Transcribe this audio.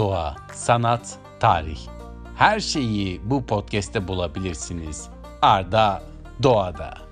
doğa, sanat, tarih. Her şeyi bu podcast'te bulabilirsiniz. Arda Doğada.